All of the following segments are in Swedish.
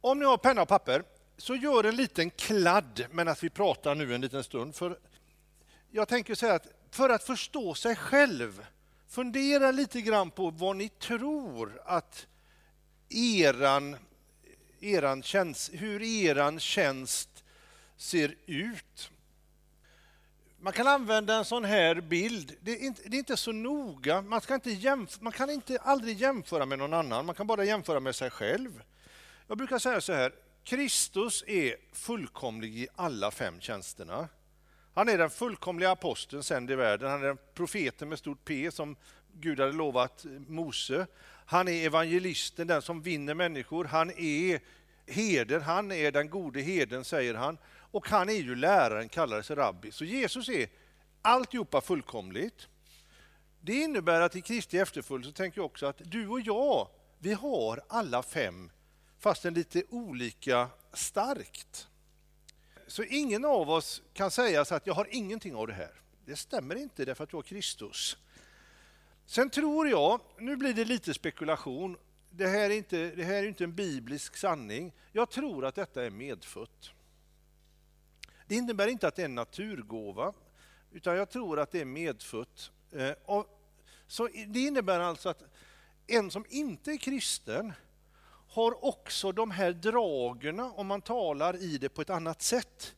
Om ni har penna och papper, så gör en liten kladd medan vi pratar nu en liten stund. För jag tänker säga att för att förstå sig själv, fundera lite grann på vad ni tror att eran, eran tjänst, hur eran tjänst ser ut. Man kan använda en sån här bild. Det är inte, det är inte så noga. Man, ska inte jämf man kan inte aldrig jämföra med någon annan. Man kan bara jämföra med sig själv. Jag brukar säga så här. Kristus är fullkomlig i alla fem tjänsterna. Han är den fullkomliga aposteln sänd i världen. Han är den profeten med stort P som Gud hade lovat Mose. Han är evangelisten, den som vinner människor. Han är herden, han är den gode herden säger han. Och han är ju läraren, kallades rabbi. Så Jesus är alltihopa fullkomligt. Det innebär att i Kristi efterföljd så tänker jag också att du och jag, vi har alla fem, fastän lite olika starkt. Så ingen av oss kan säga så att jag har ingenting av det här. Det stämmer inte därför att du har Kristus. Sen tror jag, nu blir det lite spekulation, det här är inte, det här är inte en biblisk sanning. Jag tror att detta är medfött. Det innebär inte att det är en naturgåva, utan jag tror att det är medfött. Eh, så det innebär alltså att en som inte är kristen har också de här dragen om man talar i det på ett annat sätt.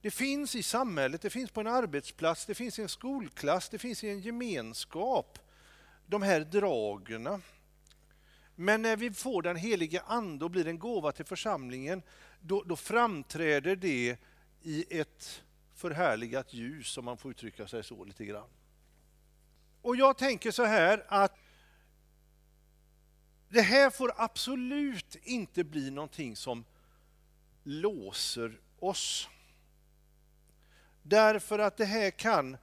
Det finns i samhället, det finns på en arbetsplats, det finns i en skolklass, det finns i en gemenskap. De här dragen. Men när vi får den heliga Ande och blir en gåva till församlingen, då, då framträder det i ett förhärligat ljus, om man får uttrycka sig så lite grann. Och jag tänker så här att det här får absolut inte bli någonting som låser oss. Därför att det här kan,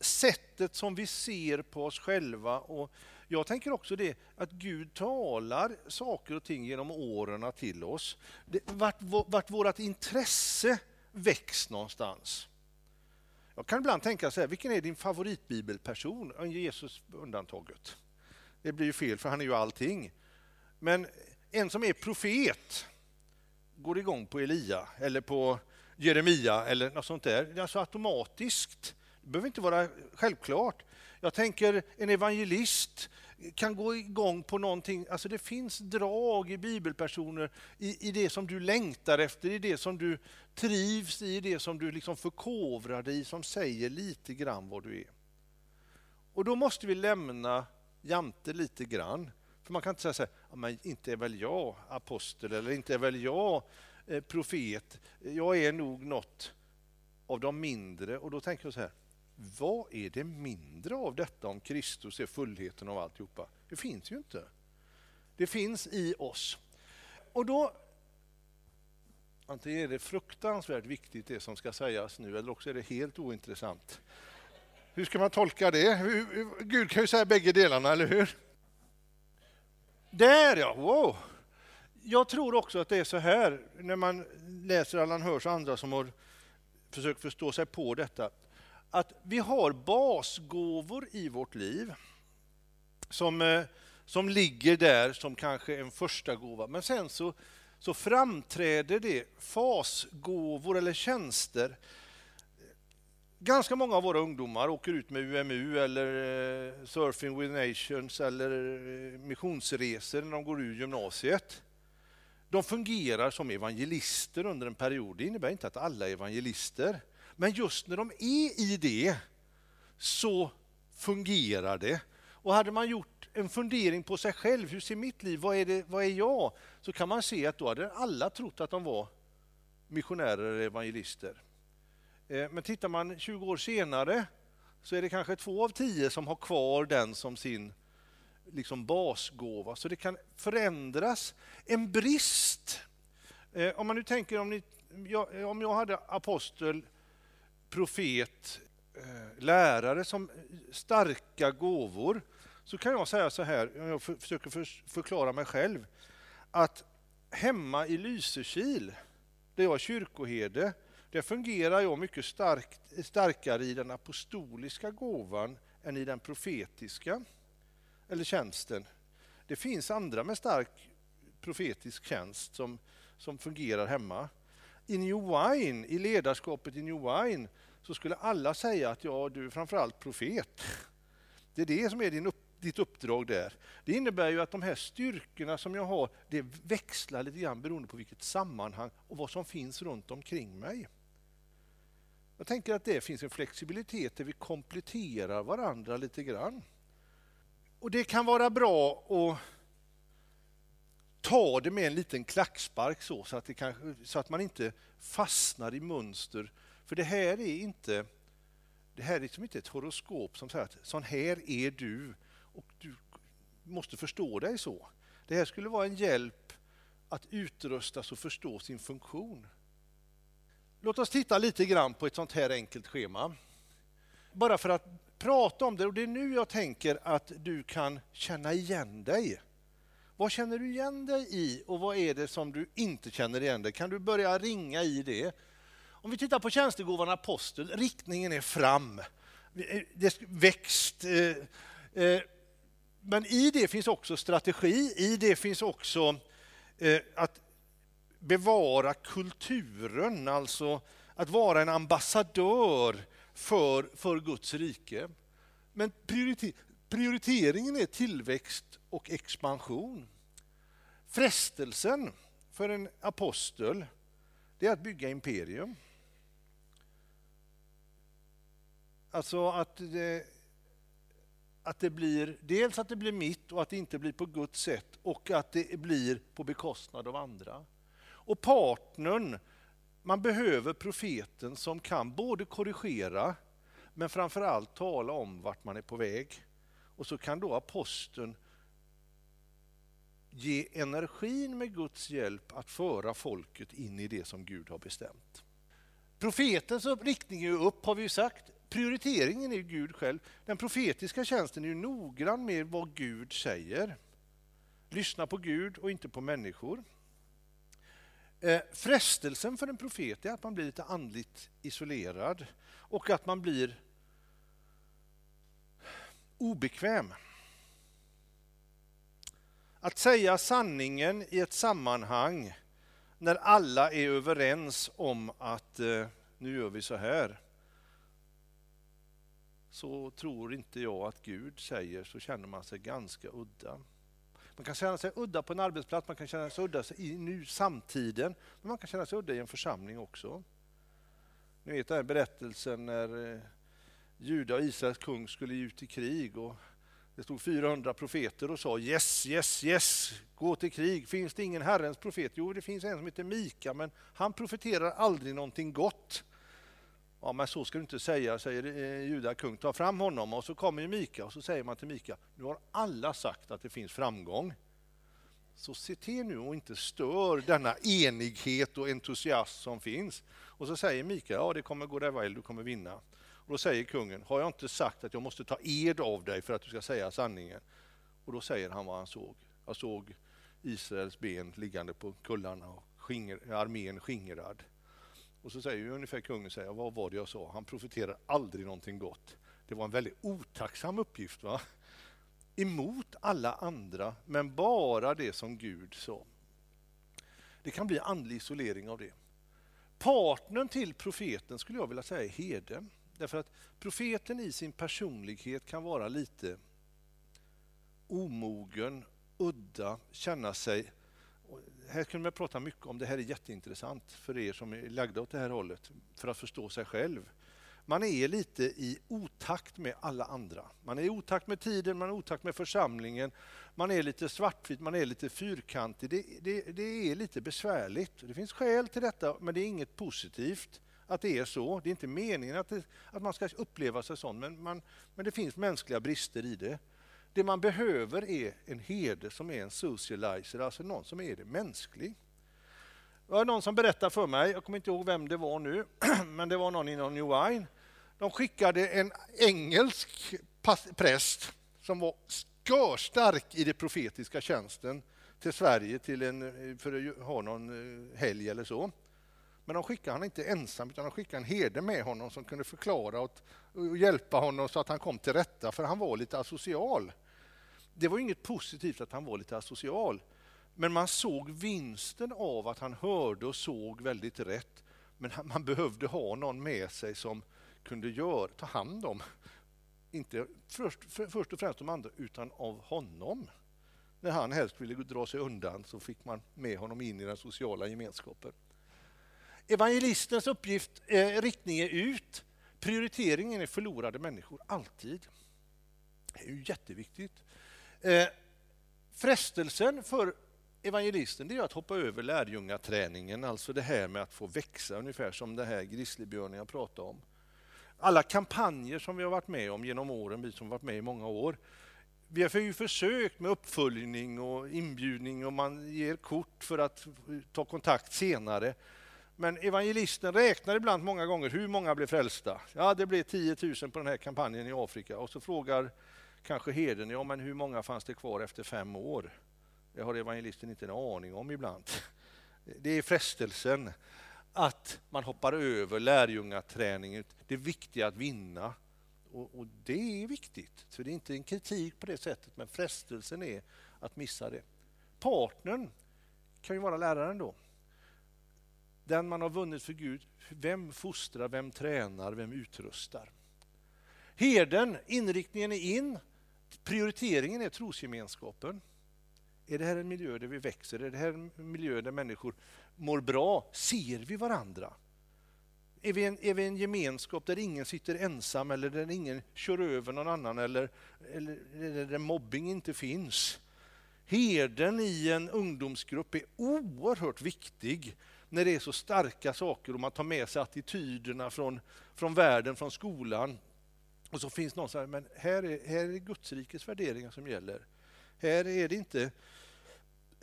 sättet som vi ser på oss själva och jag tänker också det att Gud talar saker och ting genom åren till oss. Det, vart, vart vårt intresse väcks någonstans. Jag kan ibland tänka så här, vilken är din favoritbibelperson? Jesus undantaget. Det blir ju fel för han är ju allting. Men en som är profet går igång på Elia eller på Jeremia eller något sånt där. Det är alltså automatiskt. Det behöver inte vara självklart. Jag tänker en evangelist kan gå igång på någonting. Alltså det finns drag i bibelpersoner, i, i det som du längtar efter, i det som du trivs i, i det som du liksom förkovrar dig i, som säger lite grann vad du är. Och då måste vi lämna jante lite grann. För man kan inte säga så här, ja, men inte är väl jag apostel eller inte är väl jag eh, profet. Jag är nog något av de mindre. Och då tänker jag så här, vad är det mindre av detta om Kristus är fullheten av alltihopa? Det finns ju inte. Det finns i oss. Och då Antingen är det fruktansvärt viktigt det som ska sägas nu eller också är det helt ointressant. Hur ska man tolka det? Gud kan ju säga bägge delarna, eller hur? Där ja, wow! Jag tror också att det är så här, när man läser Allan Hörs och andra som har försökt förstå sig på detta, att vi har basgåvor i vårt liv som, eh, som ligger där som kanske en första gåva. Men sen så, så framträder det fasgåvor eller tjänster. Ganska många av våra ungdomar åker ut med UMU eller eh, Surfing with Nations eller eh, missionsresor när de går ur gymnasiet. De fungerar som evangelister under en period. Det innebär inte att alla är evangelister. Men just när de är i det så fungerar det. Och hade man gjort en fundering på sig själv, hur ser mitt liv, vad är, det, vad är jag? Så kan man se att då hade alla trott att de var missionärer eller evangelister. Eh, men tittar man 20 år senare så är det kanske två av tio som har kvar den som sin liksom basgåva. Så det kan förändras. En brist, eh, om man nu tänker om, ni, om jag hade apostel profet, eh, lärare som starka gåvor så kan jag säga så här, om jag försöker förklara mig själv, att hemma i Lysekil, där jag är kyrkoherde, där fungerar jag mycket starkt, starkare i den apostoliska gåvan än i den profetiska, eller tjänsten. Det finns andra med stark profetisk tjänst som, som fungerar hemma. I New Wine, i ledarskapet i New Wine, så skulle alla säga att ja, du är framförallt profet. Det är det som är din upp, ditt uppdrag där. Det innebär ju att de här styrkorna som jag har, det växlar lite grann beroende på vilket sammanhang och vad som finns runt omkring mig. Jag tänker att det finns en flexibilitet där vi kompletterar varandra lite grann. Och det kan vara bra att ta det med en liten klackspark så, så att, det kan, så att man inte fastnar i mönster. För det här är inte det här är liksom inte ett horoskop som säger att sån här är du och du måste förstå dig så. Det här skulle vara en hjälp att utrustas och förstå sin funktion. Låt oss titta lite grann på ett sånt här enkelt schema. Bara för att prata om det, och det är nu jag tänker att du kan känna igen dig. Vad känner du igen dig i och vad är det som du inte känner igen dig Kan du börja ringa i det? Om vi tittar på tjänstegåvan apostel, riktningen är fram. Eh, det är växt. Eh, eh, men i det finns också strategi, i det finns också att bevara kulturen, alltså att vara en ambassadör för, för Guds rike. Men prioriteringen är tillväxt och expansion. Frestelsen för en apostel det är att bygga imperium. Alltså att det, att det blir, dels att det blir mitt och att det inte blir på Guds sätt och att det blir på bekostnad av andra. Och partnern, man behöver profeten som kan både korrigera men framförallt tala om vart man är på väg. Och så kan då aposteln ge energin med Guds hjälp att föra folket in i det som Gud har bestämt. Profetens riktning är upp har vi ju sagt. Prioriteringen är Gud själv. Den profetiska tjänsten är ju noggrann med vad Gud säger. Lyssna på Gud och inte på människor. Eh, frestelsen för en profet är att man blir lite andligt isolerad och att man blir obekväm. Att säga sanningen i ett sammanhang när alla är överens om att eh, nu gör vi så här så tror inte jag att Gud säger så känner man sig ganska udda. Man kan känna sig udda på en arbetsplats, man kan känna sig udda i nu samtiden, men man kan känna sig udda i en församling också. Ni vet den här berättelsen när eh, Juda och Israels kung skulle ut i krig och det stod 400 profeter och sa yes, yes, yes, gå till krig. Finns det ingen Herrens profet? Jo, det finns en som heter Mika, men han profeterar aldrig någonting gott. Ja, men så ska du inte säga, säger eh, Juda kung. Ta fram honom och så kommer Mika och så säger man till Mika, nu har alla sagt att det finns framgång. Så se till nu och inte stör denna enighet och entusiasm som finns. Och så säger Mika, ja det kommer gå dig väl, du kommer vinna. Och då säger kungen, har jag inte sagt att jag måste ta ed av dig för att du ska säga sanningen? Och då säger han vad han såg. Jag såg Israels ben liggande på kullarna och skinger, armén skingrad. Och så säger ungefär kungen, säger, vad var det jag sa? Han profeterar aldrig någonting gott. Det var en väldigt otacksam uppgift. va? Emot alla andra, men bara det som Gud sa. Det kan bli andlig isolering av det. Partnern till profeten skulle jag vilja säga är herden. Därför att profeten i sin personlighet kan vara lite omogen, udda, känna sig... Här kunde man prata mycket om, det här är jätteintressant för er som är lagda åt det här hållet, för att förstå sig själv. Man är lite i otakt med alla andra. Man är i otakt med tiden, man är i otakt med församlingen, man är lite svartvit, man är lite fyrkantig. Det, det, det är lite besvärligt. Det finns skäl till detta, men det är inget positivt att det är så. Det är inte meningen att, det, att man ska uppleva sig sån, men, man, men det finns mänskliga brister i det. Det man behöver är en herde som är en socializer, alltså någon som är det mänsklig. Det var någon som berättade för mig, jag kommer inte ihåg vem det var nu, men det var någon inom New Wine. De skickade en engelsk präst som var skörstark i den profetiska tjänsten till Sverige till en, för att ha någon eh, helg eller så. Men de skickade honom inte ensam, utan de skickade en herde med honom som kunde förklara och, och hjälpa honom så att han kom till rätta, för han var lite asocial. Det var inget positivt att han var lite asocial. Men man såg vinsten av att han hörde och såg väldigt rätt. Men man behövde ha någon med sig som kunde göra, ta hand om, inte först, för, först och främst de andra, utan av honom. När han helst ville dra sig undan så fick man med honom in i den sociala gemenskapen. Evangelistens uppgift, eh, riktning är ut. Prioriteringen är förlorade människor, alltid. Det är ju jätteviktigt. Eh, frestelsen för evangelisten det är att hoppa över lärjungaträningen, alltså det här med att få växa, ungefär som det här grizzlybjörnen jag pratade om. Alla kampanjer som vi har varit med om genom åren, vi som varit med i många år, vi har ju försökt med uppföljning och inbjudning och man ger kort för att ta kontakt senare. Men evangelisten räknar ibland många gånger hur många blev frälsta. Ja, det blev 10 000 på den här kampanjen i Afrika och så frågar kanske herden, ja men hur många fanns det kvar efter fem år? Det har evangelisten inte en aning om ibland. Det är frestelsen att man hoppar över lärjungaträningen. Det viktiga att vinna. Och, och, det är viktigt, så det är inte en kritik på det sättet, men frestelsen är att missa det. Partnern kan ju vara läraren då. Den man har vunnit för Gud, vem fostrar, vem tränar, vem utrustar? Herden, inriktningen är in, prioriteringen är trosgemenskapen. Är det här en miljö där vi växer? Är det här en miljö där människor mår bra? Ser vi varandra? Är vi, en, är vi en gemenskap där ingen sitter ensam eller där ingen kör över någon annan eller, eller, eller där mobbing inte finns? Herden i en ungdomsgrupp är oerhört viktig när det är så starka saker och man tar med sig attityderna från, från världen, från skolan. Och så finns någon som säger, men här är, här är Gudsrikets värderingar som gäller. Här är det inte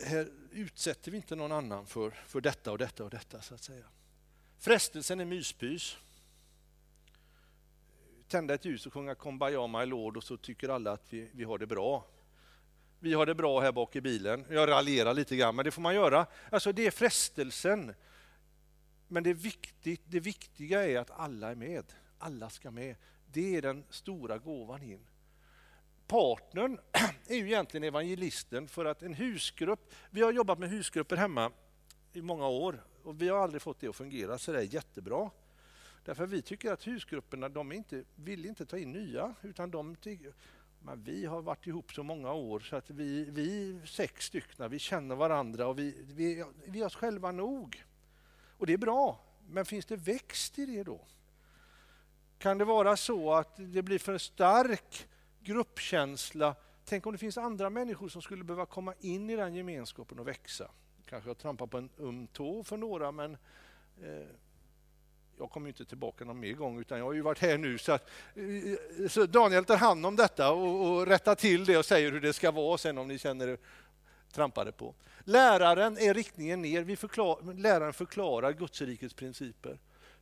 här utsätter vi inte någon annan för, för detta och detta och detta så att säga. Frestelsen är myspys. Tända ett ljus och sjunga Kumbaya my lord och så tycker alla att vi, vi har det bra. Vi har det bra här bak i bilen. Jag raljerar lite grann, men det får man göra. Alltså det är frestelsen. Men det, viktigt, det viktiga är att alla är med. Alla ska med. Det är den stora gåvan in partnern är ju egentligen evangelisten för att en husgrupp, vi har jobbat med husgrupper hemma i många år och vi har aldrig fått det att fungera så det är jättebra. Därför vi tycker att husgrupperna, de inte, vill inte ta in nya utan de tycker, men vi har varit ihop så många år så att vi, vi sex stycken, vi känner varandra och vi, vi, vi är oss själva nog. Och det är bra, men finns det växt i det då? Kan det vara så att det blir för stark gruppkänsla. Tänk om det finns andra människor som skulle behöva komma in i den gemenskapen och växa. Kanske jag trampar på en um tå för några, men eh, jag kommer inte tillbaka någon mer gång, utan jag har ju varit här nu. Så, att, eh, så Daniel tar hand om detta och, och rättar till det och säger hur det ska vara sen om ni känner er trampade på. Läraren är riktningen ner. Vi förklar, läraren förklarar Gudsrikets principer.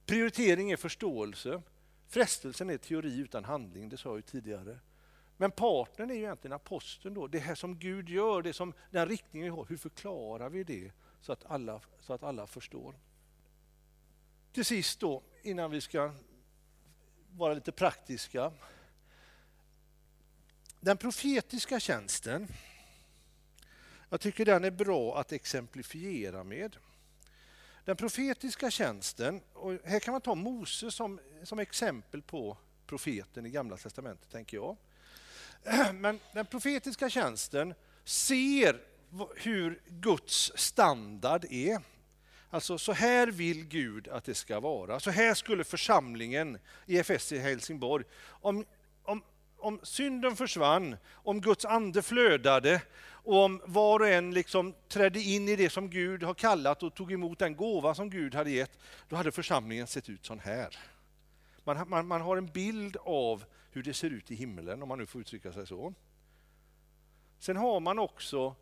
Prioritering är förståelse. Frestelsen är teori utan handling, det sa jag ju tidigare. Men partnern är ju egentligen aposteln då. Det här som Gud gör, det som, den riktningen vi har, hur förklarar vi det så att alla, så att alla förstår? Till sist då, innan vi ska vara lite praktiska. Den profetiska tjänsten, jag tycker den är bra att exemplifiera med. Den profetiska tjänsten, och här kan man ta Mose som, som exempel på profeten i Gamla Testamentet, tänker jag. Men den profetiska tjänsten ser hur Guds standard är. Alltså så här vill Gud att det ska vara. Så här skulle församlingen i FS i Helsingborg, om, om, synden försvann, om Guds ande flödade och om var och en liksom trädde in i det som Gud har kallat och tog emot den gåva som Gud hade gett, då hade församlingen sett ut så här. Man, man, man har en bild av hur det ser ut i himlen, om man nu får uttrycka sig så. Sen har man också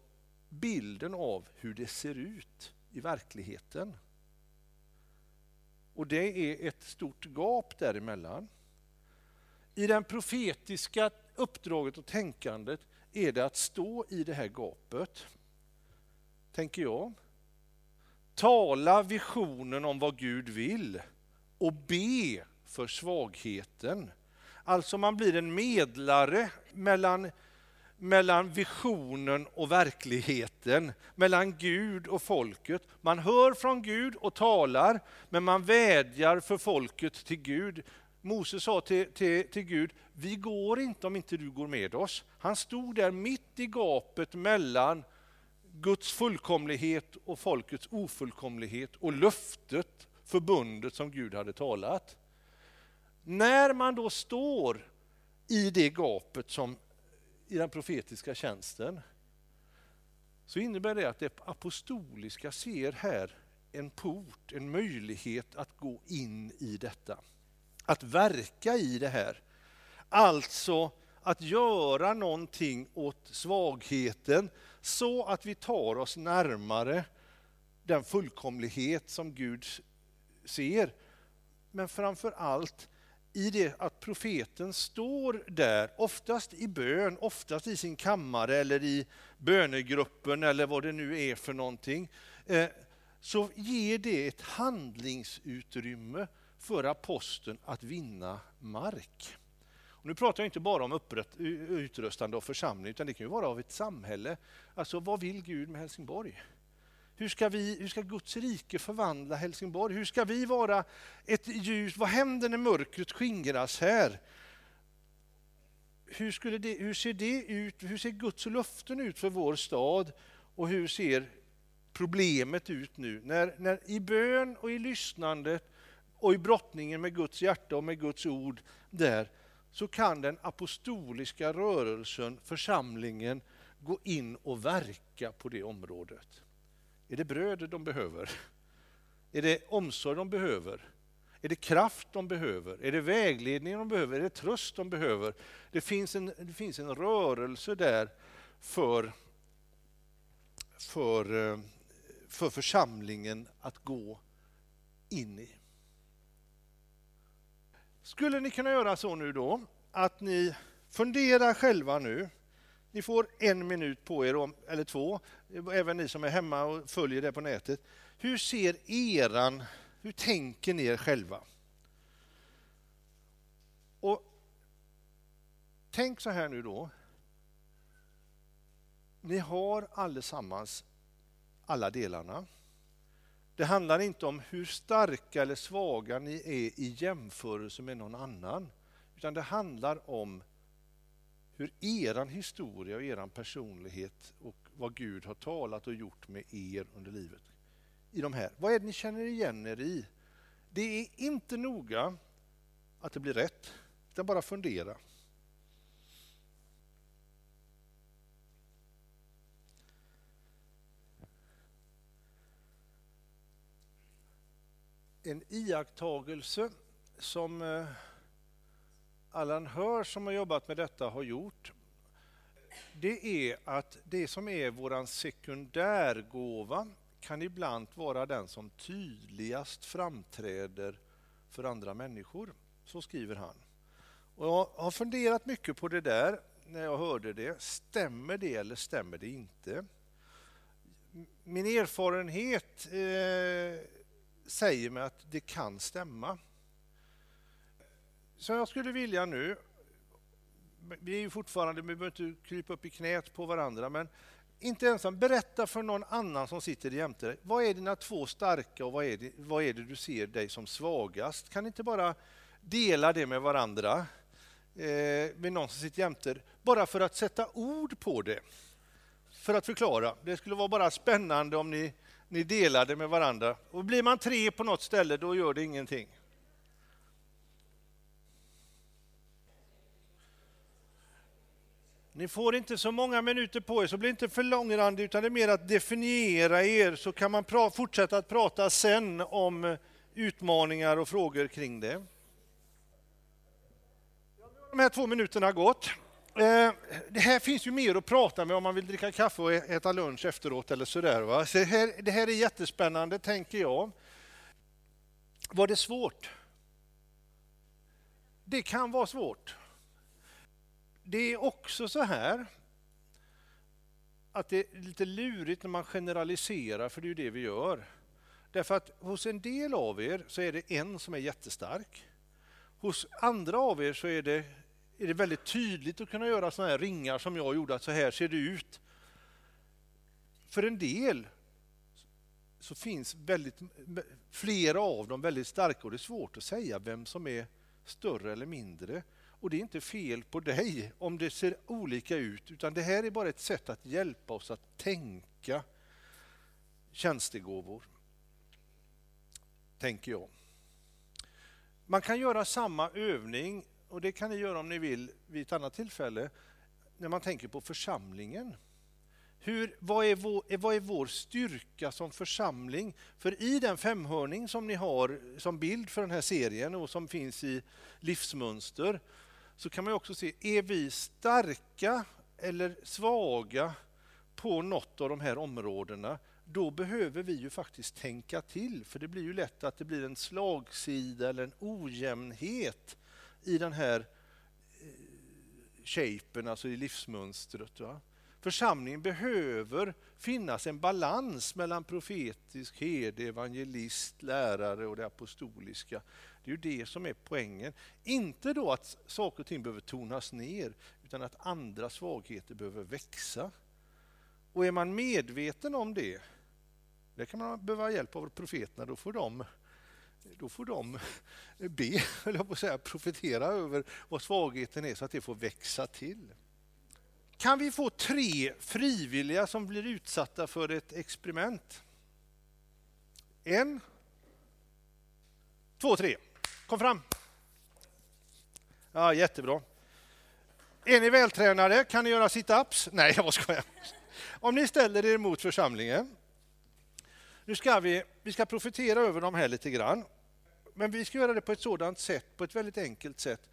bilden av hur det ser ut i verkligheten. Och det är ett stort gap däremellan. I det profetiska uppdraget och tänkandet är det att stå i det här gapet, tänker jag. Tala visionen om vad Gud vill och be för svagheten Alltså man blir en medlare mellan mellan visionen och verkligheten, mellan Gud och folket. Man hör från Gud och talar, men man vädjar för folket till Gud. Moses sa till, till, till Gud, vi går inte om inte du går med oss. Han stod där mitt i gapet mellan Guds fullkomlighet och folkets ofullkomlighet och löftet, förbundet som Gud hade talat. När man då står i det gapet som i den profetiska tjänsten så innebär det att det apostoliska ser här en port, en möjlighet att gå in i detta. Att verka i det här. Alltså att göra någonting åt svagheten så att vi tar oss närmare den fullkomlighet som Gud ser. Men framför allt i det att profeten står där, oftast i bön, oftast i sin kammare eller i bönegruppen eller vad det nu är för någonting, eh, så ger det ett handlingsutrymme för aposteln att vinna mark. Och nu pratar jag inte bara om upprätt, utrustande av församling, utan det kan ju vara av ett samhälle. Alltså vad vill Gud med Helsingborg? Hur ska, vi, hur ska Guds rike förvandla Helsingborg? Hur ska vi vara ett ljus? Vad händer när mörkret skingras här? Hur, skulle det, hur ser det ut? Hur ser Guds löften ut för vår stad? Och hur ser problemet ut nu? När, när I bön och i lyssnandet och i brottningen med Guds hjärta och med Guds ord där så kan den apostoliska rörelsen, församlingen, gå in och verka på det området. Är det bröd de behöver? Är det omsorg de behöver? Är det kraft de behöver? Är det vägledning de behöver? Är det tröst de behöver? Det finns en, det finns en rörelse där för, för, eh, för församlingen att gå in i. Skulle ni kunna göra så nu då, att ni funderar själva nu ni får en minut på er, eller två, även ni som är hemma och följer det på nätet. Hur ser eran, hur tänker ni er själva? Och Tänk så här nu då. Ni har allesammans alla delarna. Det handlar inte om hur starka eller svaga ni är i jämförelse med någon annan, utan det handlar om hur eran historia och eran personlighet och vad Gud har talat och gjort med er under livet. I de här. Vad är det ni känner igen er i? Det är inte noga att det blir rätt, utan bara fundera. En iakttagelse som eh, Allan Hör som har jobbat med detta har gjort, det är att det som är vår sekundärgåva kan ibland vara den som tydligast framträder för andra människor. Så skriver han. Och jag har funderat mycket på det där när jag hörde det. Stämmer det eller stämmer det inte? Min erfarenhet eh, säger mig att det kan stämma. Så jag skulle vilja nu, vi är ju fortfarande, vi behöver inte krypa upp i knät på varandra, men inte ensam, berätta för någon annan som sitter jämte dig. Vad är dina två starka och vad är, det, vad är det du ser dig som svagast? Kan inte bara dela det med varandra, eh, med någon som sitter jämte dig, bara för att sätta ord på det. För att förklara. Det skulle vara bara spännande om ni, ni delade med varandra. Och blir man tre på något ställe, då gör det ingenting. Ni får inte så många minuter på er, så bli inte för långrandig, utan det är mer att definiera er, så kan man fortsätta att prata sen om utmaningar och frågor kring det. De här två minuterna har gått. Eh, det här finns ju mer att prata med om man vill dricka kaffe och äta lunch efteråt eller sådär. Va? Så det, här, det här är jättespännande, tänker jag. Var det svårt? Det kan vara svårt det är också så här att det är lite lurigt när man generaliserar, för det är ju det vi gör. Därför att hos en del av er så är det en som är jättestark. Hos andra av er så är det är det väldigt tydligt att kunna göra sådana här ringar som jag gjorde, att så här ser det ut. För en del så finns väldigt, flera av dem väldigt starka och det är svårt att säga vem som är större eller mindre. Och det är inte fel på dig om det ser olika ut, utan det här är bara ett sätt att hjälpa oss att tänka tjänstegåvor. Tänker jag. Man kan göra samma övning, och det kan ni göra om ni vill vid ett annat tillfälle, när man tänker på församlingen. Hur, vad, är vår, eh, vad är vår styrka som församling? För i den femhörning som ni har som bild för den här serien och som finns i Livsmönster, så kan man också se, är vi starka eller svaga på något av de här områdena, då behöver vi ju faktiskt tänka till, för det blir ju lätt att det blir en slagsida eller en ojämnhet i den här eh, shapen, alltså i livsmönstret. Va? Församlingen behöver finnas en balans mellan profetisk, herde, evangelist, lärare och det apostoliska. Det är ju det som är poängen. Inte då att saker och ting behöver tonas ner, utan att andra svagheter behöver växa. Och är man medveten om det, där kan man behöva hjälp av profeterna, då får de då får de be, eller på att säga, profetera över vad svagheten är så att det får växa till. Kan vi få tre frivilliga som blir utsatta för ett experiment? En, två, tre. Kom fram. Ja, jättebra. Är ni vältränade? Kan ni göra sit-ups? Nej, jag skojar. Om ni ställer er mot församlingen. Nu ska vi, vi ska profetera över de här lite grann. Men vi ska göra det på ett sådant sätt, på ett väldigt enkelt sätt.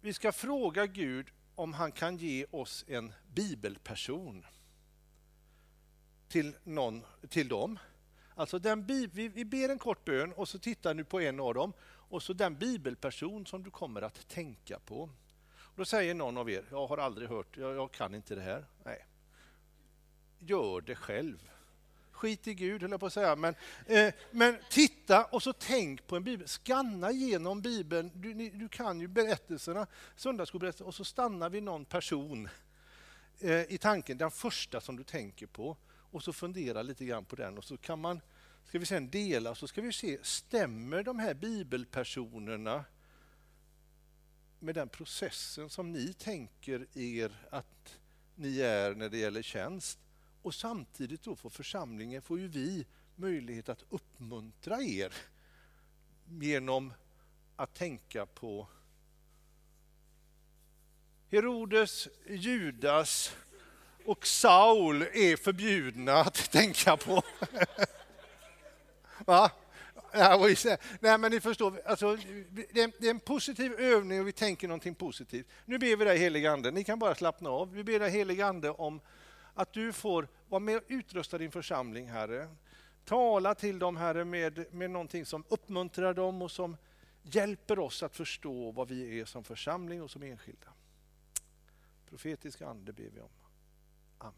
Vi ska fråga Gud om han kan ge oss en bibelperson till, någon, till dem. Alltså den, vi, vi ber en kort bön och så tittar du på en av dem och så den bibelperson som du kommer att tänka på. Då säger någon av er, jag har aldrig hört, jag, jag kan inte det här. Nej. Gör det själv skit i Gud höll jag på att säga. Men, eh, men titta och så tänk på en bibel. Skanna igenom bibeln. Du, ni, du kan ju berättelserna, Söndagsskolberättelserna, och så stannar vi någon person eh, i tanken, den första som du tänker på. Och så fundera lite grann på den och så kan man, ska vi sen dela, så ska vi se, stämmer de här bibelpersonerna med den processen som ni tänker er att ni är när det gäller tjänst? Och samtidigt då får församlingen, får ju vi möjlighet att uppmuntra er genom att tänka på Herodes, Judas och Saul är förbjudna att tänka på. Va? Nej, men ni förstår, alltså, det är en positiv övning och vi tänker någonting positivt. Nu ber vi dig helige Ande, ni kan bara slappna av. Vi ber dig helige Ande om att du får vara med och utrusta din församling, Herre. Tala till dem, Herre, med, med någonting som uppmuntrar dem och som hjälper oss att förstå vad vi är som församling och som enskilda. Profetiska ande ber vi om. Amen.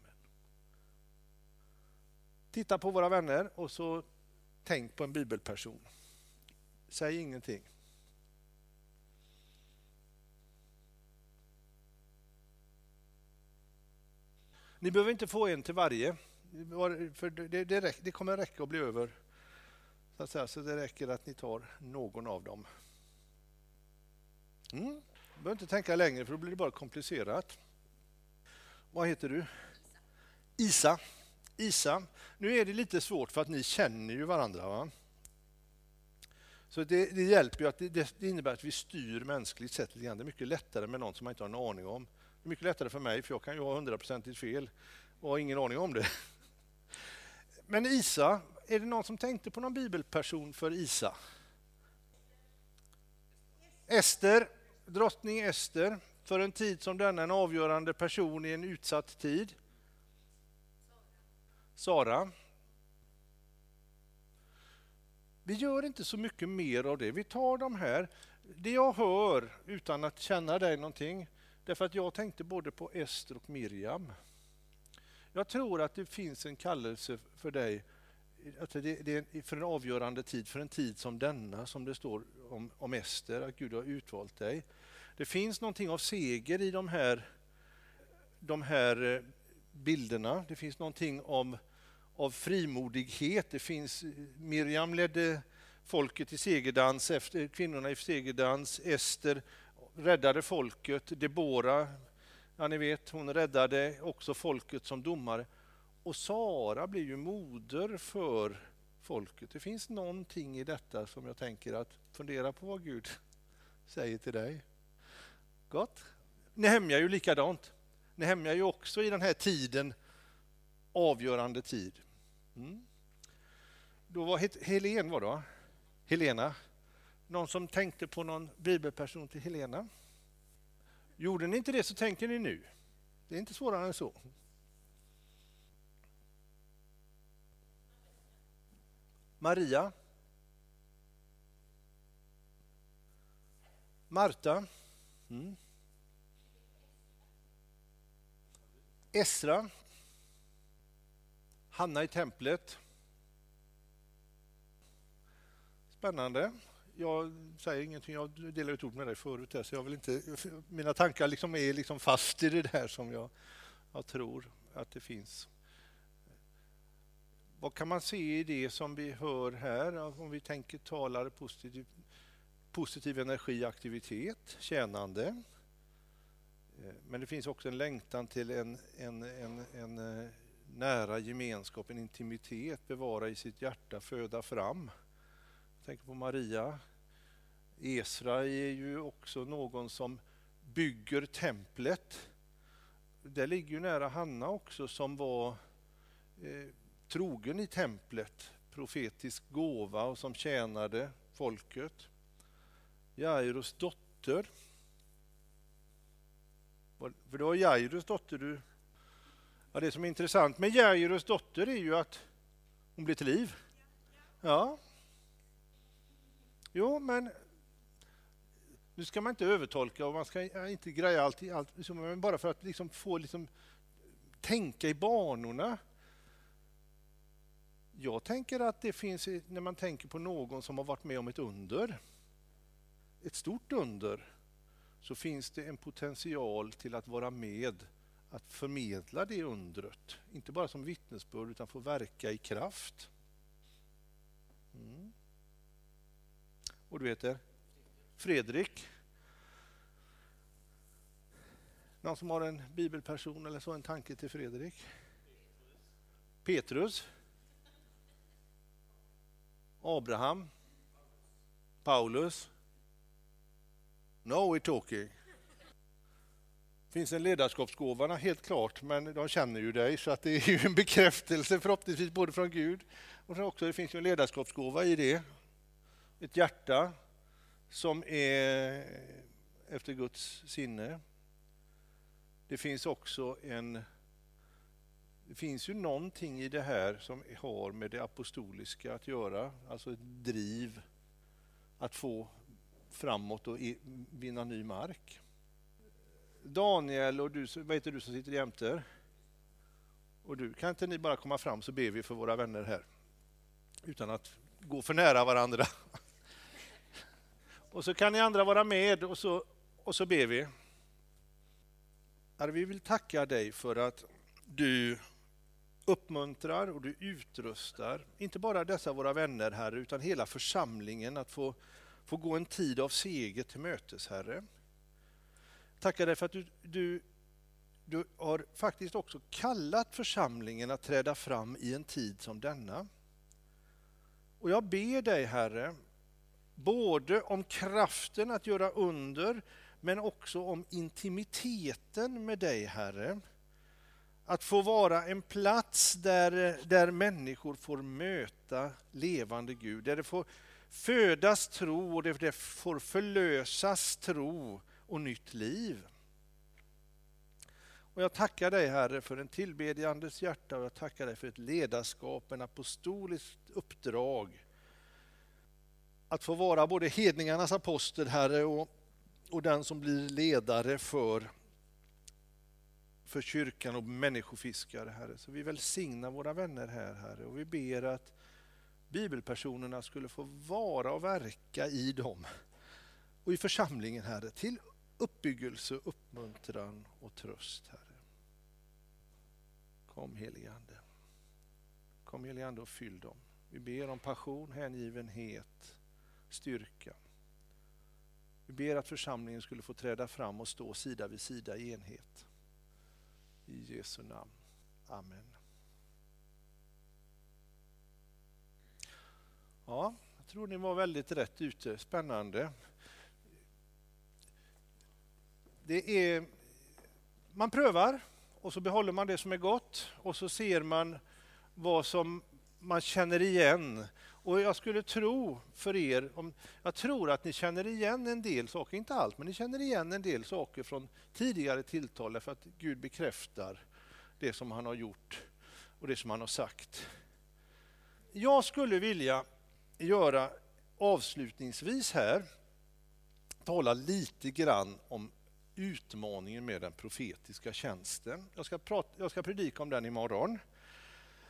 Titta på våra vänner och så tänk på en bibelperson. Säg ingenting. Ni behöver inte få en till varje, för det, det, det kommer räcka att bli över. Så, att säga, så det räcker att ni tar någon av dem. Mm. Du behöver inte tänka längre för då blir det bara komplicerat. Vad heter du? Isa. Isa. Nu är det lite svårt för att ni känner ju varandra. Va? Så det, det hjälper ju att det, det, innebär att vi styr mänskligt sett lite grann. Det är mycket lättare med någon som man inte har en aning om. Det är mycket lättare för mig, för jag kan ju ha hundraprocentigt fel och har ingen aning om det. Men Isa, är det någon som tänkte på någon bibelperson för Isa? Ester, drottning Ester, för en tid som denna en avgörande person i en utsatt tid. Sara. Vi gör inte så mycket mer av det. Vi tar de här, det jag hör utan att känna dig någonting, Därför att jag tänkte både på Ester och Miriam. Jag tror att det finns en kallelse för dig att det, är för en avgörande tid, för en tid som denna, som det står om, om Ester, att Gud har utvalt dig. Det finns någonting av seger i de här, de här eh, bilderna. Det finns någonting om, av frimodighet. Det finns, eh, Miriam ledde folket i segerdans, efter, kvinnorna i segerdans. Ester räddade folket. Debora, ja ni vet, hon räddade också folket som domare. Och Sara blir ju moder för folket. Det finns någonting i detta som jag tänker att fundera på vad Gud säger till dig. Gott. Nehemja är ju likadant. Nehemja är ju också i den här tiden avgörande tid. Mm. Då var Helen var då? Helena. Någon som tänkte på någon bibelperson till Helena? Gjorde ni inte det så tänker ni nu. Det är inte svårare än så. Maria. Marta. Mm. Esra. Hanna i templet. Spännande. Jag säger ingenting, jag delade ut ord med dig förut, här, så jag vill inte, mina tankar liksom är liksom fast i det där som jag, jag tror att det finns. Vad kan man se i det som vi hör här, om vi tänker talare positiv, positiv energi, aktivitet, tjänande. Eh, men det finns också en längtan till en, en, en, en eh, nära gemenskap, en intimitet, bevara i sitt hjärta, föda fram. Tänker på Maria. Esra är ju också någon som bygger templet. Det ligger ju nära Hanna också som var eh, trogen i templet, profetisk gåva och som tjänade folket. Jairus dotter. För det var Jairus dotter du... Ja, det som är intressant med Jairus dotter är ju att hon blir till liv. Ja. Jo, men nu ska man inte övertolka och man ska inte greja allt, allt liksom, men bara för att liksom få liksom, tänka i banorna. Jag tänker att det finns, när man tänker på någon som har varit med om ett under, ett stort under, så finns det en potential till att vara med att förmedla det undret. Inte bara som vittnesbörd utan få verka i kraft. Mm. Och du heter? Fredrik. Någon som har en bibelperson eller så, en tanke till Fredrik? Petrus. Abraham. Paulus. No we're talking. finns en ledarskapsgåva, helt klart, men de känner ju dig så att det är ju en bekräftelse förhoppningsvis både från Gud och också det finns ju en ledarskapsgåva i det. Ett hjärta som är efter Guds sinne. Det finns också en det finns ju någonting i det här som har med det apostoliska att göra, alltså ett driv att få framåt och vinna ny mark. Daniel och du, vad heter du som sitter jämte? Och du, kan inte ni bara komma fram så ber vi för våra vänner här? Utan att gå för nära varandra. Och så kan ni andra vara med och så, och så ber vi. Herre, vi vill tacka dig för att du uppmuntrar och du utrustar, inte bara dessa våra vänner, Herre, utan hela församlingen att få, få gå en tid av seger till mötes, Herre. Tackar dig för att du, du, du har faktiskt också kallat församlingen att träda fram i en tid som denna. Och jag ber dig, Herre, både om kraften att göra under, men också om intimiteten med dig, Herre. Att få vara en plats där, där människor får möta levande Gud, där det får födas tro och det får förlösas tro och nytt liv. Och jag tackar dig Herre för en tillbedjandes hjärta och jag tackar dig för ett ledarskap, en apostoliskt uppdrag. Att få vara både hedningarnas apostel Herre och, och den som blir ledare för för kyrkan och människofiskare, Herre. Så vi välsignar våra vänner här, Herre, och vi ber att bibelpersonerna skulle få vara och verka i dem och i församlingen, Herre, till uppbyggelse, uppmuntran och tröst, Herre. Kom helige Ande. Kom helige Ande och fyll dem. Vi ber om passion, hängivenhet, styrka. Vi ber att församlingen skulle få träda fram och stå sida vid sida i enhet. I Jesu namn. Amen. Ja, jag tror ni var väldigt rätt ute. Spännande. Det är, man prövar och så behåller man det som är gott och så ser man vad som man känner igen. Och jag skulle tro för er, om, jag tror att ni känner igen en del saker, inte allt, men ni känner igen en del saker från tidigare tilltal för att Gud bekräftar det som han har gjort och det som han har sagt. Jag skulle vilja göra avslutningsvis här, tala lite grann om utmaningen med den profetiska tjänsten. Jag ska, prata, jag ska predika om den imorgon.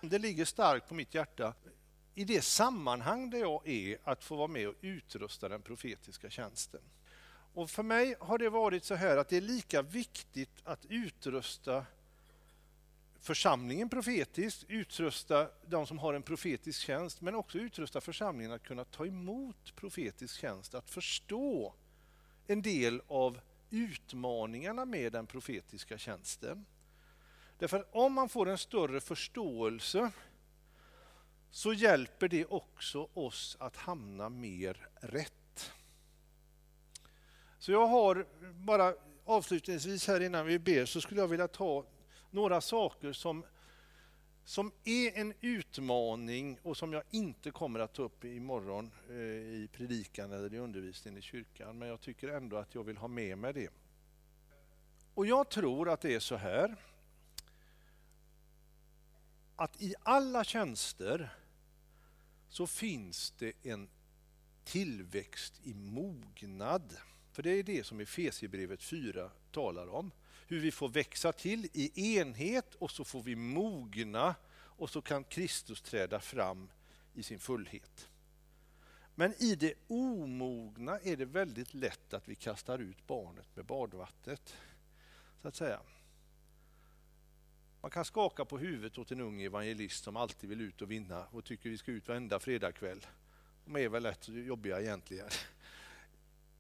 Det ligger starkt på mitt hjärta i det sammanhang där jag är att få vara med och utrusta den profetiska tjänsten. Och för mig har det varit så här att det är lika viktigt att utrusta församlingen profetiskt, utrusta de som har en profetisk tjänst, men också utrusta församlingen att kunna ta emot profetisk tjänst, att förstå en del av utmaningarna med den profetiska tjänsten. Därför att om man får en större förståelse så hjälper det också oss att hamna mer rätt. Så jag har bara avslutningsvis här innan vi ber så skulle jag vilja ta några saker som, som är en utmaning och som jag inte kommer att ta upp imorgon eh, i predikan eller i undervisningen i kyrkan. Men jag tycker ändå att jag vill ha med mig det. Och jag tror att det är så här att i alla tjänster så finns det en tillväxt i mognad. För det är det som Efesierbrevet 4 talar om. Hur vi får växa till i enhet och så får vi mogna och så kan Kristus träda fram i sin fullhet. Men i det omogna är det väldigt lätt att vi kastar ut barnet med badvattnet. Så att säga. Man kan skaka på huvudet åt en ung evangelist som alltid vill ut och vinna och tycker vi ska ut varenda fredagkväll. De är väl rätt jobbiga egentligen.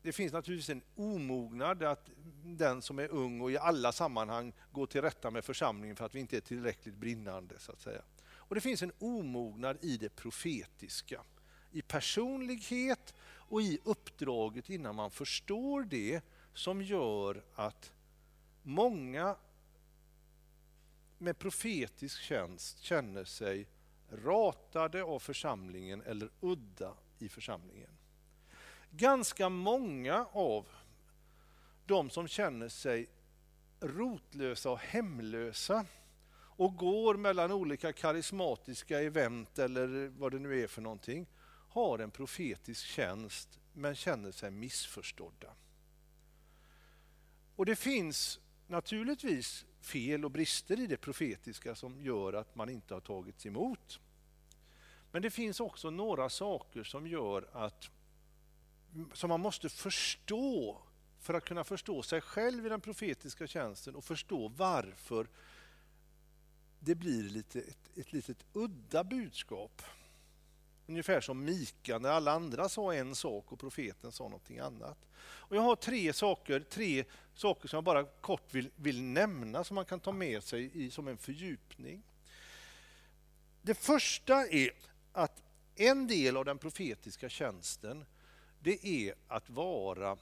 Det finns naturligtvis en omognad att den som är ung och i alla sammanhang går till rätta med församlingen för att vi inte är tillräckligt brinnande. så att säga. Och Det finns en omognad i det profetiska, i personlighet och i uppdraget innan man förstår det som gör att många med profetisk tjänst känner sig ratade av församlingen eller udda i församlingen. Ganska många av de som känner sig rotlösa och hemlösa och går mellan olika karismatiska event eller vad det nu är för någonting, har en profetisk tjänst men känner sig missförstådda. Och det finns naturligtvis fel och brister i det profetiska som gör att man inte har tagits emot. Men det finns också några saker som gör att som man måste förstå för att kunna förstå sig själv i den profetiska tjänsten och förstå varför det blir lite, ett, ett litet udda budskap. Ungefär som Mika när alla andra sa en sak och profeten sa någonting annat. Och jag har tre saker, tre saker som jag bara kort vill, vill nämna som man kan ta med sig i, som en fördjupning. Det första är att en del av den profetiska tjänsten det är att vara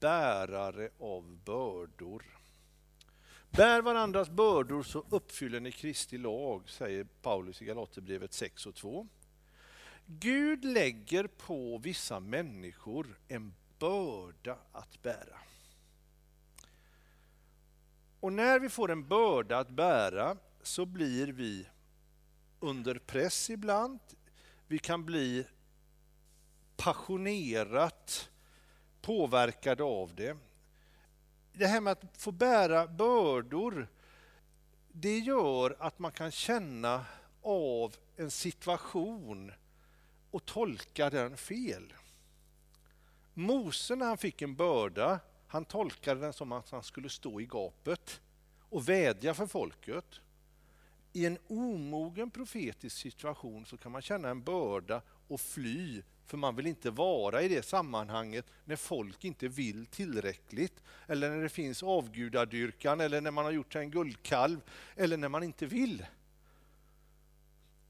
bärare av bördor. Bär varandras bördor så uppfyller ni Kristi lag, säger Paulus i Galaterbrevet 6 och 2. Gud lägger på vissa människor en börda att bära. Och när vi får en börda att bära så blir vi under press ibland. Vi kan bli passionerat påverkade av det. Det här med att få bära bördor, det gör att man kan känna av en situation och tolka den fel. Mose när han fick en börda Han tolkade den som att han skulle stå i gapet och vädja för folket. I en omogen profetisk situation så kan man känna en börda och fly för man vill inte vara i det sammanhanget när folk inte vill tillräckligt eller när det finns avgudadyrkan eller när man har gjort en guldkalv eller när man inte vill.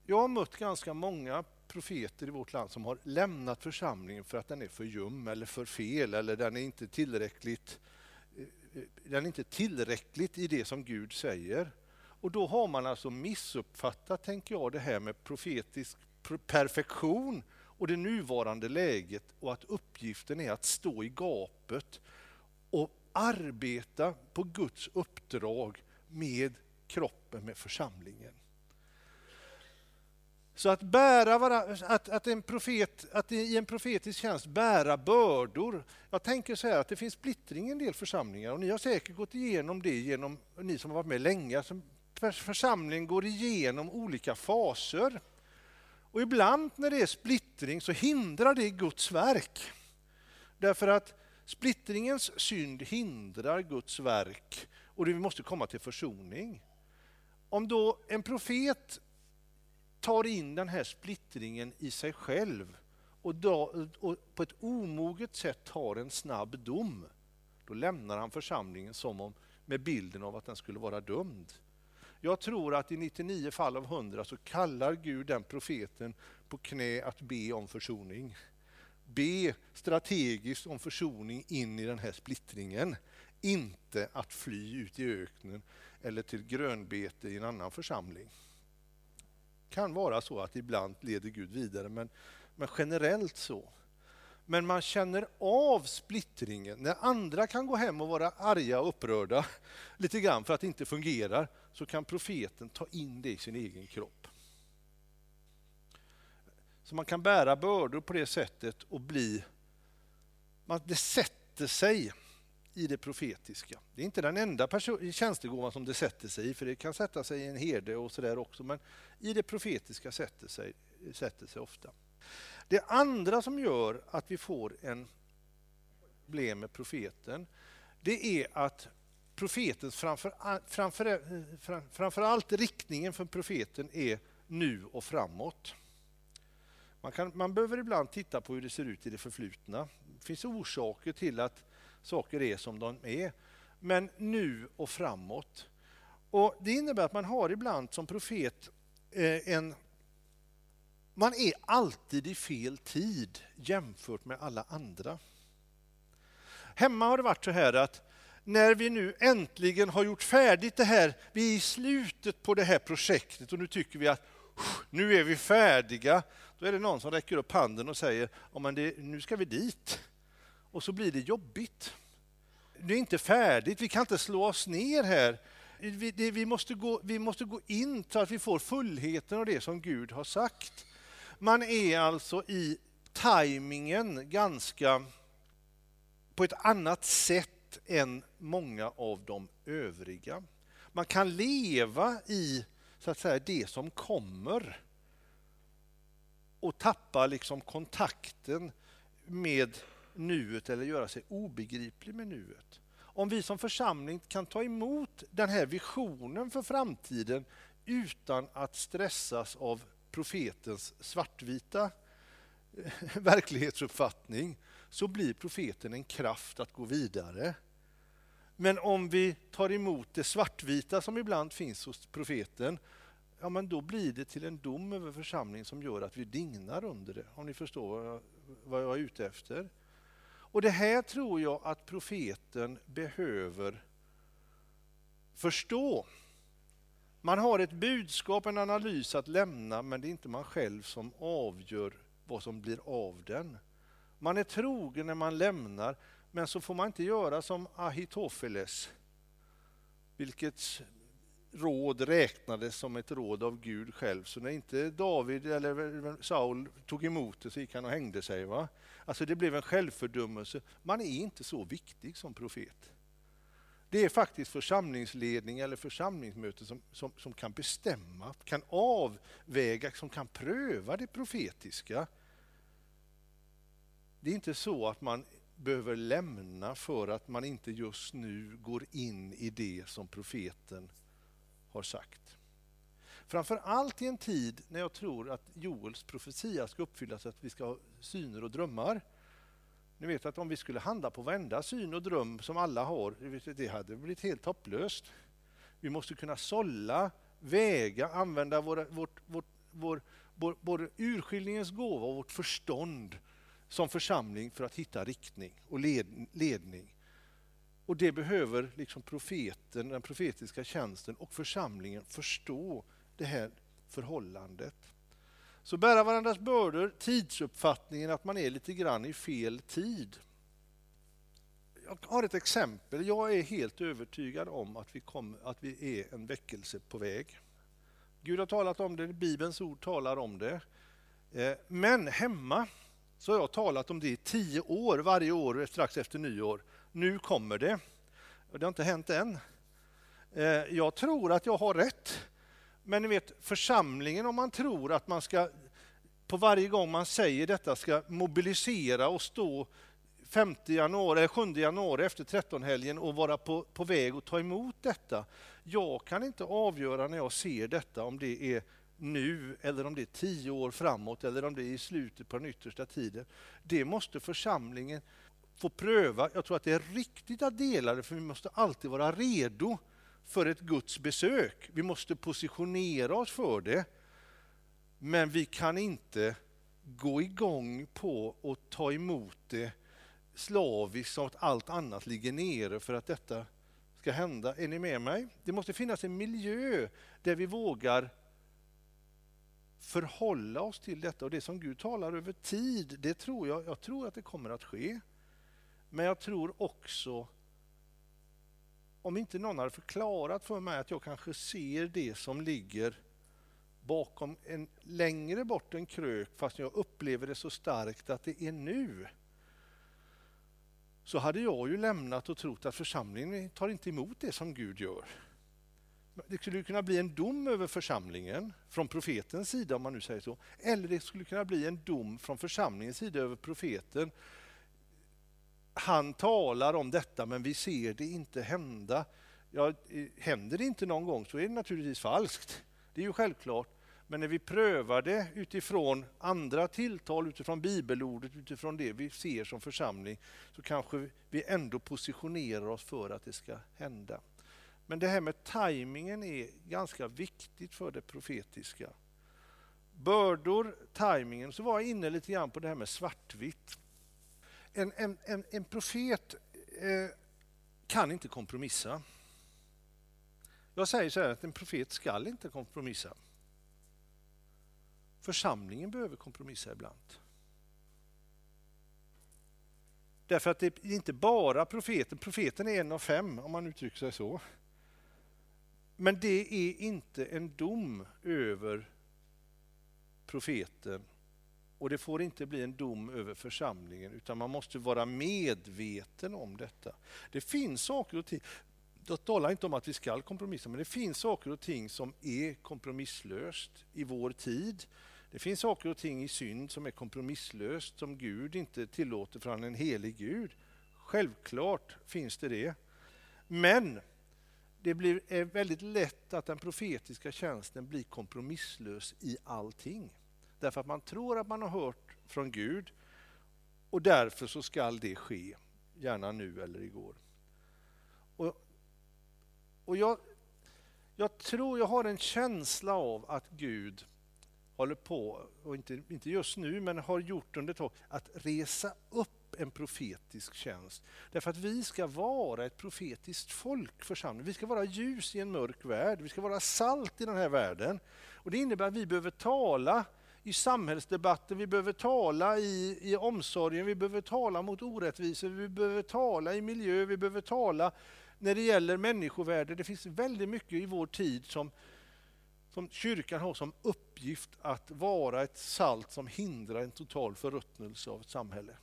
Jag har mött ganska många profeter i vårt land som har lämnat församlingen för att den är för ljum eller för fel eller den är inte tillräckligt eh, den är inte tillräckligt i det som Gud säger. Och då har man alltså missuppfattat, tänker jag, det här med profetisk perfektion och det nuvarande läget och att uppgiften är att stå i gapet och arbeta på Guds uppdrag med kroppen, med församlingen. Så att, bära, att, att, en profet, att i en profetisk tjänst bära bördor. Jag tänker så här att det finns splittring i en del församlingar och ni har säkert gått igenom det genom, ni som har varit med länge, alltså som församlingen går igenom olika faser. Och ibland när det är splittring så hindrar det Guds verk. Därför att splittringens synd hindrar Guds verk och vi måste komma till försoning. Om då en profet tar in den här splittringen i sig själv och, då, och på ett omoget sätt tar en snabb dom, då lämnar han församlingen som om med bilden av att den skulle vara dömd. Jag tror att i 99 fall av 100 så kallar Gud den profeten på knä att be om försoning. Be strategiskt om försoning in i den här splittringen. Inte att fly ut i öknen eller till grönbete i en annan församling. Det kan vara så att ibland leder Gud vidare, men, men generellt så. Men man känner av splittringen. När andra kan gå hem och vara arga och upprörda lite grann för att det inte fungerar, så kan profeten ta in det i sin egen kropp. Så man kan bära bördor på det sättet och bli... Man, det sätter sig i det profetiska. Det är inte den enda tjänstegåvan som det sätter sig i, för det kan sätta sig i en herde och sådär också, men i det profetiska sätter sig, sätter sig ofta. Det andra som gör att vi får en problem med profeten, det är att profetens framför, framför, eh, framförallt riktningen för profeten är nu och framåt. Man, kan, man behöver ibland titta på hur det ser ut i det förflutna. Det finns orsaker till att saker är som de är. Men nu och framåt. Och Det innebär att man har ibland som profet eh, en... Man är alltid i fel tid jämfört med alla andra. Hemma har det varit så här att när vi nu äntligen har gjort färdigt det här, vi är i slutet på det här projektet och nu tycker vi att nu är vi färdiga. Då är det någon som räcker upp handen och säger, ja, men det, nu ska vi dit. Och så blir det jobbigt. Det är inte färdigt, vi kan inte slå oss ner här. Vi, det, vi, måste gå, vi måste gå in så att vi får fullheten av det som Gud har sagt. Man är alltså i tajmingen ganska på ett annat sätt än många av de övriga. Man kan leva i så att säga, det som kommer och tappa liksom kontakten med nuet eller göra sig obegriplig med nuet. Om vi som församling kan ta emot den här visionen för framtiden utan att stressas av profetens svartvita eh, verklighetsuppfattning så blir profeten en kraft att gå vidare. Men om vi tar emot det svartvita som ibland finns hos profeten, ja men då blir det till en dom över församlingen som gör att vi dignar under det. Om ni förstår vad jag, vad jag är ute efter. Och det här tror jag att profeten behöver förstå. Man har ett budskap, en analys att lämna, men det är inte man själv som avgör vad som blir av den. Man är trogen när man lämnar, men så får man inte göra som Ahitofeles, vilket råd räknades som ett råd av Gud själv. Så när inte David eller Saul tog emot det så gick han och hängde sig. Va? Alltså det blev en självfördömelse. Man är inte så viktig som profet. Det är faktiskt församlingsledning eller församlingsmöte som, som, som kan bestämma, kan avväga, som kan pröva det profetiska. Det är inte så att man behöver lämna för att man inte just nu går in i det som profeten har sagt. Framför allt i en tid när jag tror att Joels profetia ska uppfyllas, att vi ska ha syner och drömmar. Ni vet att om vi skulle handla på varenda syn och dröm som alla har, det hade blivit helt hopplöst. Vi måste kunna sålla, väga, använda våra, vårt, vårt, vår, vår, både urskiljningens gåva och vårt förstånd som församling för att hitta riktning och led, ledning. Och det behöver liksom profeten, den profetiska tjänsten och församlingen förstå det här förhållandet. Så bära varandras bördor, tidsuppfattningen att man är lite grann i fel tid. Jag har ett exempel. Jag är helt övertygad om att vi, kom, att vi är en väckelse på väg. Gud har talat om det, Bibelns ord talar om det. Eh, men hemma så har jag talat om det i tio år, varje år strax efter nyår. Nu kommer det. Det har inte hänt än. Eh, jag tror att jag har rätt. Men ni vet, församlingen, om man tror att man ska på varje gång man säger detta ska mobilisera och stå 5 januari, eh, 7 januari efter 13-helgen och vara på, på väg att ta emot detta. Jag kan inte avgöra när jag ser detta om det är nu eller om det är tio år framåt eller om det är i slutet på den yttersta tiden. Det måste församlingen få pröva. Jag tror att det är riktigt att dela det för vi måste alltid vara redo för ett Guds besök. Vi måste positionera oss för det. Men vi kan inte gå igång på att ta emot det slaviskt så att allt annat ligger nere för att detta ska hända. Är ni med mig? Det måste finnas en miljö där vi vågar förhålla oss till detta och det som Gud talar över tid, det tror jag, jag tror att det kommer att ske. Men jag tror också, om inte någon har förklarat för mig att jag kanske ser det som ligger bakom en längre bort en krök, fast jag upplever det så starkt att det är nu. Så hade jag ju lämnat och trott att församlingen tar inte emot det som Gud gör. Det skulle kunna bli en dom över församlingen från profetens sida, om man nu säger så. Eller det skulle kunna bli en dom från församlingens sida över profeten. Han talar om detta, men vi ser det inte hända. Ja, händer det inte någon gång så är det naturligtvis falskt. Det är ju självklart. Men när vi prövar det utifrån andra tilltal, utifrån bibelordet, utifrån det vi ser som församling, så kanske vi ändå positionerar oss för att det ska hända. Men det här med tajmingen är ganska viktigt för det profetiska. Bördor, tajmingen, så var jag inne lite grann på det här med svartvitt. En, en, en, en profet eh, kan inte kompromissa. Jag säger så här att en profet skall inte kompromissa. Församlingen behöver kompromissa ibland. Därför att det är inte bara profeten, profeten är en av fem om man uttrycker sig så. Men det är inte en dom över profeten och det får inte bli en dom över församlingen utan man måste vara medveten om detta. Det finns saker och ting, jag talar inte om att vi ska kompromissa, men det finns saker och ting som är kompromisslöst i vår tid. Det finns saker och ting i synd som är kompromisslöst, som Gud inte tillåter för han är en helig Gud. Självklart finns det det. Men det blir väldigt lätt att den profetiska tjänsten blir kompromisslös i allting. Därför att man tror att man har hört från Gud och därför så skall det ske, gärna nu eller igår. Och, och jag, jag tror, jag har en känsla av att Gud håller på, och inte, inte just nu, men har gjort under ett tag, att resa upp en profetisk tjänst. Därför att vi ska vara ett profetiskt folk, församling. Vi ska vara ljus i en mörk värld. Vi ska vara salt i den här världen. Och Det innebär att vi behöver tala i samhällsdebatten, vi behöver tala i, i omsorgen, vi behöver tala mot orättvisor, vi behöver tala i miljö, vi behöver tala när det gäller människovärde. Det finns väldigt mycket i vår tid som, som kyrkan har som uppgift att vara ett salt som hindrar en total förruttnelse av ett samhälle.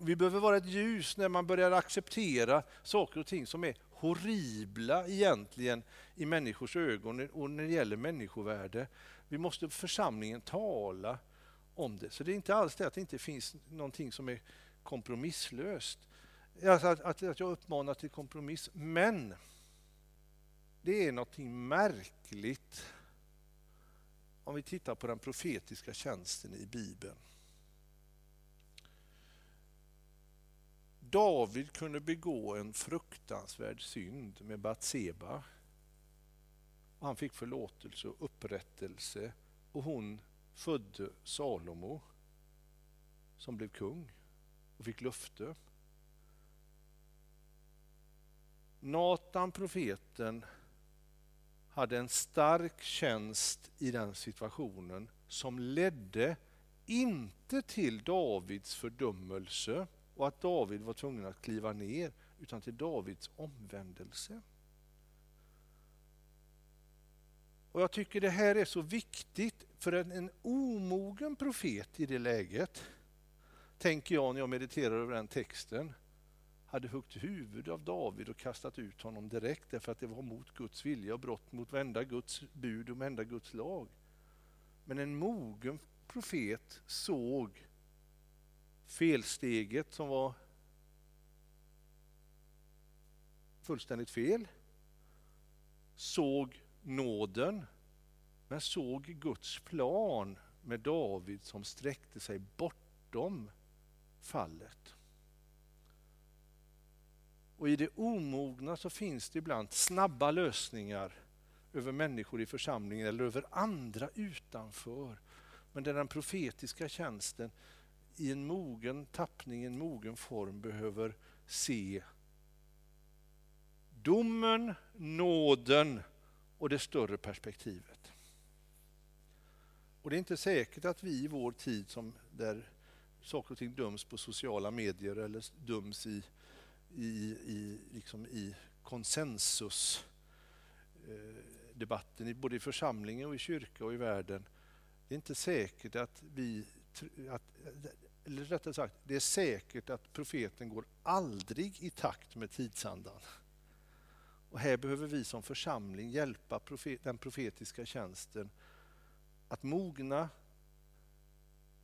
Vi behöver vara ett ljus när man börjar acceptera saker och ting som är horribla egentligen i människors ögon och när det gäller människovärde. Vi måste församlingen tala om det. Så det är inte alls det att det inte finns någonting som är kompromisslöst. Alltså att, att, att jag uppmanar till kompromiss. Men det är någonting märkligt om vi tittar på den profetiska tjänsten i Bibeln. David kunde begå en fruktansvärd synd med Batseba. Han fick förlåtelse och upprättelse och hon födde Salomo som blev kung och fick löfte. Natan profeten hade en stark tjänst i den situationen som ledde inte till Davids fördömelse och att David var tvungen att kliva ner utan till Davids omvändelse. Och Jag tycker det här är så viktigt för en, en omogen profet i det läget, tänker jag när jag mediterar över den texten, hade huggit huvudet av David och kastat ut honom direkt därför att det var mot Guds vilja och brott mot varenda Guds bud och varenda Guds lag. Men en mogen profet såg felsteget som var fullständigt fel, såg nåden, men såg Guds plan med David som sträckte sig bortom fallet. Och i det omogna så finns det ibland snabba lösningar över människor i församlingen eller över andra utanför. Men där den profetiska tjänsten i en mogen tappning, en mogen form behöver se domen, nåden och det större perspektivet. Och Det är inte säkert att vi i vår tid, som där saker och ting döms på sociala medier eller döms i, i, i, liksom i konsensusdebatten, eh, både i församlingen och i kyrka och i världen. Det är inte säkert att vi att, eller rättare sagt, det är säkert att profeten går aldrig i takt med tidsandan. Och här behöver vi som församling hjälpa den profetiska tjänsten att mogna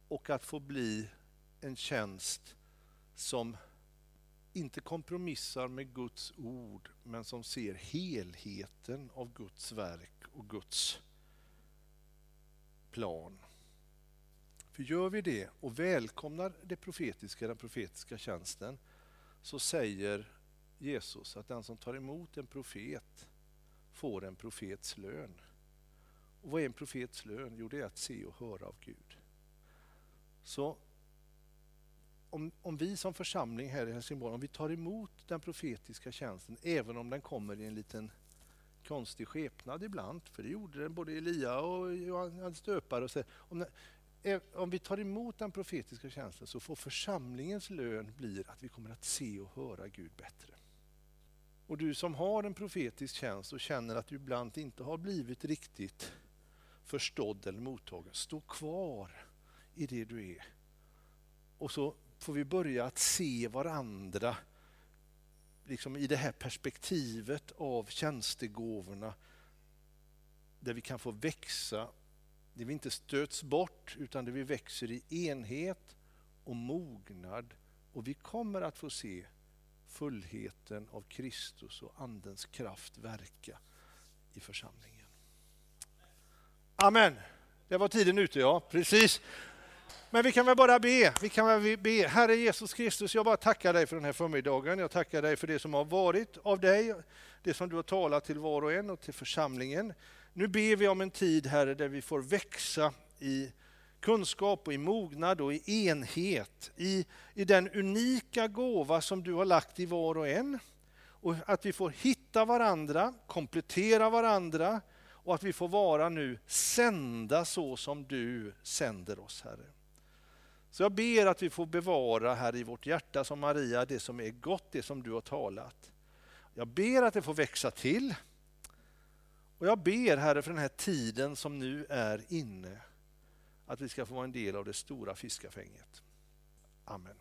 och att få bli en tjänst som inte kompromissar med Guds ord men som ser helheten av Guds verk och Guds plan. För gör vi det och välkomnar det profetiska, den profetiska tjänsten så säger Jesus att den som tar emot en profet får en profets lön. Och vad är en profets lön? Jo, det är att se och höra av Gud. Så om, om vi som församling här i Helsingborg, om vi tar emot den profetiska tjänsten, även om den kommer i en liten konstig skepnad ibland, för det gjorde den både Elia och Johannes döpare. Och så, om, eh, om vi tar emot den profetiska tjänsten så får församlingens lön bli att vi kommer att se och höra Gud bättre. Och du som har en profetisk tjänst och känner att du ibland inte har blivit riktigt förstådd eller mottagen, stå kvar i det du är. Och så får vi börja att se varandra liksom i det här perspektivet av tjänstegåvorna där vi kan få växa, där vi inte stöts bort utan där vi växer i enhet och mognad och vi kommer att få se fullheten av Kristus och Andens kraft verka i församlingen. Amen. Det var tiden ute, ja. Precis. Men vi kan väl bara be. Vi kan väl be. Herre Jesus Kristus, jag bara tackar dig för den här förmiddagen. Jag tackar dig för det som har varit av dig, det som du har talat till var och en och till församlingen. Nu ber vi om en tid, Herre, där vi får växa i kunskap och i mognad och i enhet, i, i den unika gåva som du har lagt i var och en. Och att vi får hitta varandra, komplettera varandra och att vi får vara nu sända så som du sänder oss, Herre. Så jag ber att vi får bevara här i vårt hjärta som Maria det som är gott, det som du har talat. Jag ber att det får växa till. Och jag ber Herre för den här tiden som nu är inne, att vi ska få vara en del av det stora fiskafänget. Amen.